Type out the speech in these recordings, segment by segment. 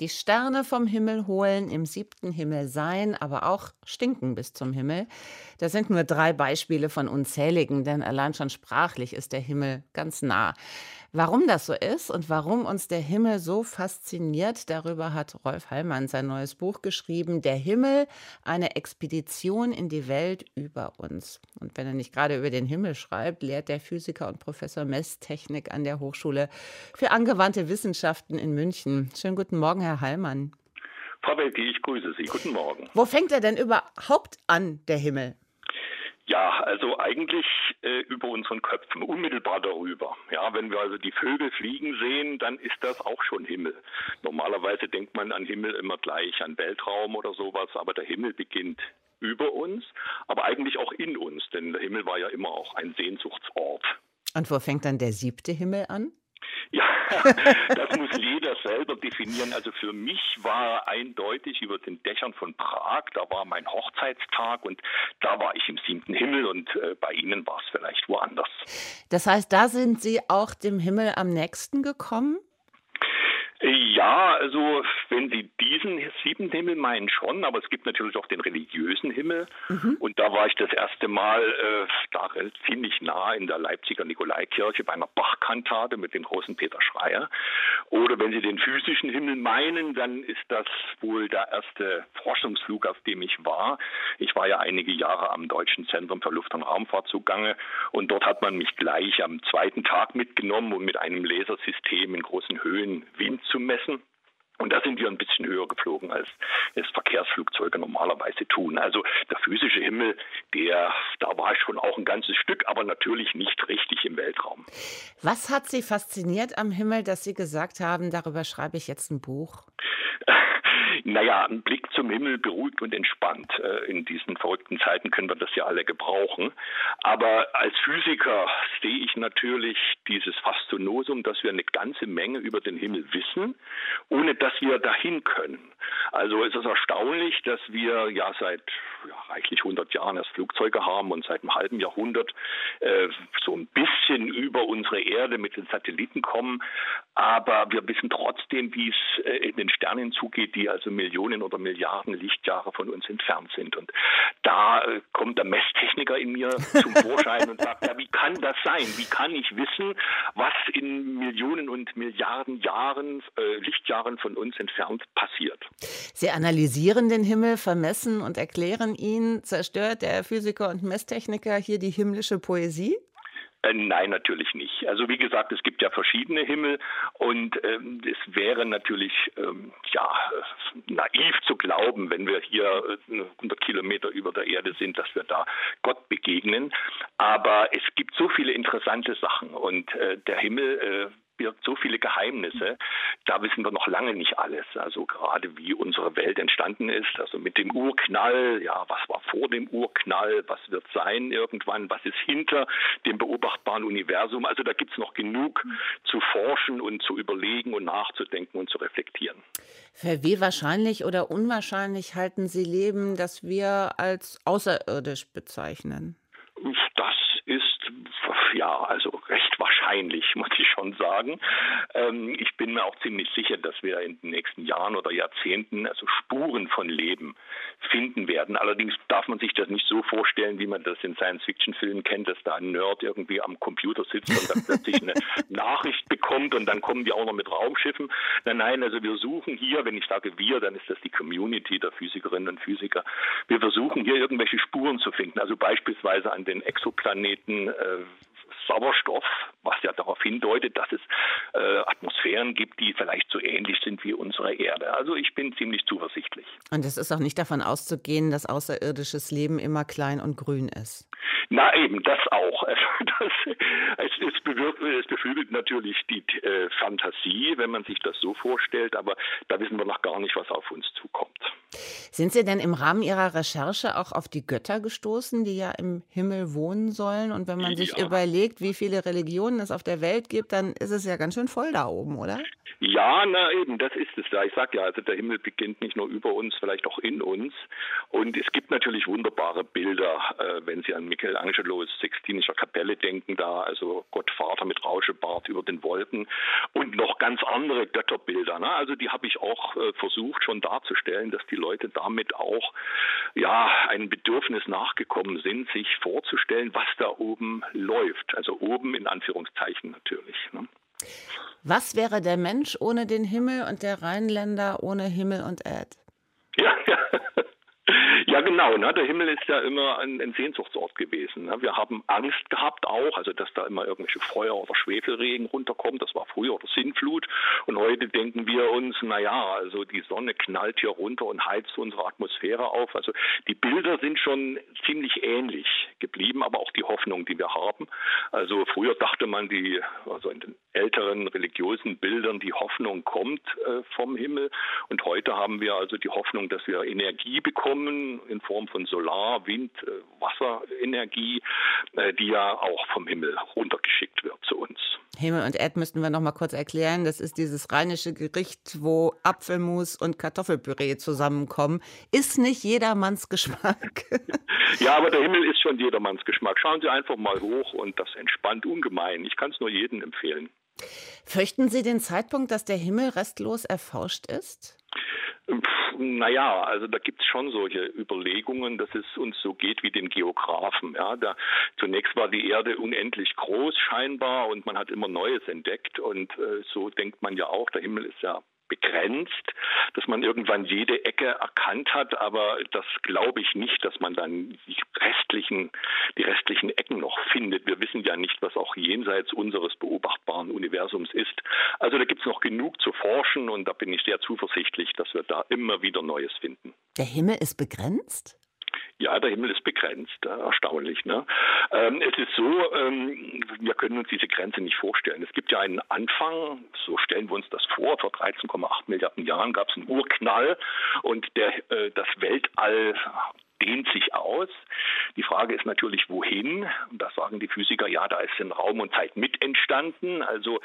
die Sterne vom Himmel holen, im siebten Himmel sein, aber auch stinken bis zum Himmel. Das sind nur drei Beispiele von unzähligen, denn allein schon sprachlich ist der Himmel ganz nah. Warum das so ist und warum uns der Himmel so fasziniert, darüber hat Rolf Hallmann sein neues Buch geschrieben, Der Himmel, eine Expedition in die Welt über uns. Und wenn er nicht gerade über den Himmel schreibt, lehrt der Physiker und Professor Messtechnik an der Hochschule für angewandte Wissenschaften in München. Schönen guten Morgen, Herr Hallmann. Frau Welke, ich grüße Sie. Guten Morgen. Wo fängt er denn überhaupt an, der Himmel? Ja, also eigentlich äh, über unseren Köpfen, unmittelbar darüber. Ja, wenn wir also die Vögel fliegen sehen, dann ist das auch schon Himmel. Normalerweise denkt man an Himmel immer gleich an Weltraum oder sowas, aber der Himmel beginnt über uns, aber eigentlich auch in uns, denn der Himmel war ja immer auch ein Sehnsuchtsort. Und wo fängt dann der siebte Himmel an? Das muss jeder selber definieren. Also für mich war eindeutig über den Dächern von Prag, da war mein Hochzeitstag und da war ich im siebten Himmel und äh, bei Ihnen war es vielleicht woanders. Das heißt, da sind Sie auch dem Himmel am nächsten gekommen? Ja, also wenn Sie diesen siebten Himmel meinen schon, aber es gibt natürlich auch den religiösen Himmel. Mhm. Und da war ich das erste Mal äh, da ziemlich nah in der Leipziger Nikolaikirche bei einer Bachkantate mit dem großen Peter Schreier. Oder wenn Sie den physischen Himmel meinen, dann ist das wohl der erste Forschungsflug, auf dem ich war. Ich war ja einige Jahre am Deutschen Zentrum für Luft- und Raumfahrt zugange und dort hat man mich gleich am zweiten Tag mitgenommen und mit einem Lasersystem in großen Höhen Wind zu messen. Und da sind wir ein bisschen höher geflogen, als es Verkehrsflugzeuge normalerweise tun. Also der physische Himmel, der, da war ich schon auch ein ganzes Stück, aber natürlich nicht richtig im Weltraum. Was hat Sie fasziniert am Himmel, dass Sie gesagt haben, darüber schreibe ich jetzt ein Buch? Naja, ein Blick zum Himmel beruhigt und entspannt. Äh, in diesen verrückten Zeiten können wir das ja alle gebrauchen. Aber als Physiker sehe ich natürlich dieses Faszinosum, dass wir eine ganze Menge über den Himmel wissen, ohne dass wir dahin können. Also es ist erstaunlich, dass wir ja seit ja, reichlich 100 Jahren erst Flugzeuge haben und seit einem halben Jahrhundert äh, so ein bisschen über unsere Erde mit den Satelliten kommen. Aber wir wissen trotzdem, wie es äh, in den Sternen zugeht, die also Millionen oder Milliarden Lichtjahre von uns entfernt sind. Und da äh, kommt der Messtechniker in mir zum Vorschein und sagt, ja, wie kann das sein? Wie kann ich wissen, was in Millionen und Milliarden Jahren, äh, Lichtjahren von uns entfernt passiert? Sie analysieren den Himmel, vermessen und erklären ihn. Zerstört der Physiker und Messtechniker hier die himmlische Poesie? Äh, nein, natürlich nicht. Also wie gesagt, es gibt ja verschiedene Himmel und ähm, es wäre natürlich ähm, ja naiv zu glauben, wenn wir hier äh, 100 Kilometer über der Erde sind, dass wir da Gott begegnen. Aber es gibt so viele interessante Sachen und äh, der Himmel äh, birgt so viele Geheimnisse. Da wissen wir noch lange nicht alles. Also gerade wie unsere Welt entstanden ist, also mit dem Urknall, ja, was war vor dem Urknall, was wird sein irgendwann, was ist hinter dem beobachtbaren Universum. Also da gibt es noch genug zu forschen und zu überlegen und nachzudenken und zu reflektieren. Für wie wahrscheinlich oder unwahrscheinlich halten Sie Leben, dass wir als außerirdisch bezeichnen? Das ja also recht wahrscheinlich, muss ich schon sagen. Ähm, ich bin mir auch ziemlich sicher, dass wir in den nächsten Jahren oder Jahrzehnten also Spuren von Leben finden werden. Allerdings darf man sich das nicht so vorstellen, wie man das in Science-Fiction-Filmen kennt, dass da ein Nerd irgendwie am Computer sitzt und dann plötzlich eine Nachricht bekommt und dann kommen wir auch noch mit Raumschiffen. Nein, nein, also wir suchen hier, wenn ich sage wir, dann ist das die Community der Physikerinnen und Physiker. Wir versuchen hier irgendwelche Spuren zu finden, also beispielsweise an den Exoplaneten äh, Sauerstoff, was hindeutet, dass es äh, Atmosphären gibt, die vielleicht so ähnlich sind wie unsere Erde. Also ich bin ziemlich zuversichtlich. Und es ist auch nicht davon auszugehen, dass außerirdisches Leben immer klein und grün ist. Na eben, das auch. Das, es, es, bewirkt, es beflügelt natürlich die äh, Fantasie, wenn man sich das so vorstellt, aber da wissen wir noch gar nicht, was auf uns zukommt. Sind Sie denn im Rahmen Ihrer Recherche auch auf die Götter gestoßen, die ja im Himmel wohnen sollen? Und wenn man sich ja. überlegt, wie viele Religionen es auf der Welt gibt, dann ist es ja ganz schön voll da oben, oder? Ja, na eben, das ist es. Ich sage ja, also der Himmel beginnt nicht nur über uns, vielleicht auch in uns. Und es gibt natürlich wunderbare Bilder, äh, wenn Sie an Michelangelos Sixtinischer Kapelle denken da, also Gottvater mit Rauschebart über den Wolken und noch ganz andere Götterbilder. Ne? Also die habe ich auch äh, versucht schon darzustellen, dass die Leute damit auch ja ein Bedürfnis nachgekommen sind, sich vorzustellen, was da oben läuft. Also oben in Anführungszeichen natürlich. Ne? Was wäre der Mensch ohne den Himmel und der Rheinländer ohne Himmel und Erd? Ja, ja. Ja, genau. Ne? Der Himmel ist ja immer ein, ein Sehnsuchtsort gewesen. Ne? Wir haben Angst gehabt auch, also dass da immer irgendwelche Feuer oder Schwefelregen runterkommt. Das war früher oder Sinnflut. Und heute denken wir uns, na ja, also die Sonne knallt hier runter und heizt unsere Atmosphäre auf. Also die Bilder sind schon ziemlich ähnlich geblieben, aber auch die Hoffnung, die wir haben. Also früher dachte man, die, also in den älteren religiösen Bildern, die Hoffnung kommt äh, vom Himmel. Und heute haben wir also die Hoffnung, dass wir Energie bekommen in Form von Solar, Wind, äh, Wasserenergie, äh, die ja auch vom Himmel runtergeschickt wird zu uns. Himmel und Erd müssten wir noch mal kurz erklären. Das ist dieses rheinische Gericht, wo Apfelmus und Kartoffelpüree zusammenkommen. Ist nicht jedermanns Geschmack. ja, aber der Himmel ist schon jedermanns Geschmack. Schauen Sie einfach mal hoch und das entspannt ungemein. Ich kann es nur jedem empfehlen. Fürchten Sie den Zeitpunkt, dass der Himmel restlos erforscht ist? Naja, also da gibt es schon solche Überlegungen, dass es uns so geht wie den Geografen. Ja, da, zunächst war die Erde unendlich groß scheinbar und man hat immer Neues entdeckt und äh, so denkt man ja auch, der Himmel ist ja begrenzt, dass man irgendwann jede Ecke erkannt hat, aber das glaube ich nicht, dass man dann die restlichen, die restlichen Ecken noch findet. Wir wissen ja nicht, was auch jenseits unseres beobachtbaren Universums ist. Also da gibt es noch genug zu forschen und da bin ich sehr zuversichtlich, dass wir da immer wieder Neues finden. Der Himmel ist begrenzt? Ja, der Himmel ist begrenzt, äh, erstaunlich. Ne? Ähm, es ist so, ähm, wir können uns diese Grenze nicht vorstellen. Es gibt ja einen Anfang, so stellen wir uns das vor, vor 13,8 Milliarden Jahren gab es einen Urknall und der, äh, das Weltall dehnt sich aus. Die Frage ist natürlich, wohin? Und da sagen die Physiker, ja, da ist in Raum und Zeit mit entstanden. Also,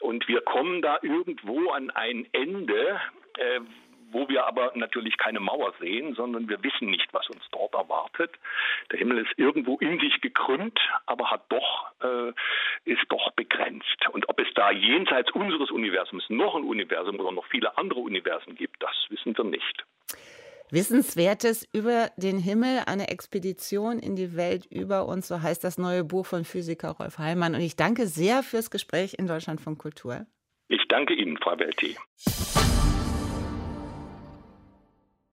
und wir kommen da irgendwo an ein Ende, äh, wo wir aber natürlich keine Mauer sehen, sondern wir wissen nicht, was uns dort erwartet. Der Himmel ist irgendwo in sich gekrümmt, aber hat doch, äh, ist doch begrenzt. Und ob es da jenseits unseres Universums noch ein Universum oder noch viele andere Universen gibt, das wissen wir nicht. Wissenswertes über den Himmel, eine Expedition in die Welt über uns, so heißt das neue Buch von Physiker Rolf Heimann. Und ich danke sehr fürs Gespräch in Deutschland von Kultur. Ich danke Ihnen, Frau Welti.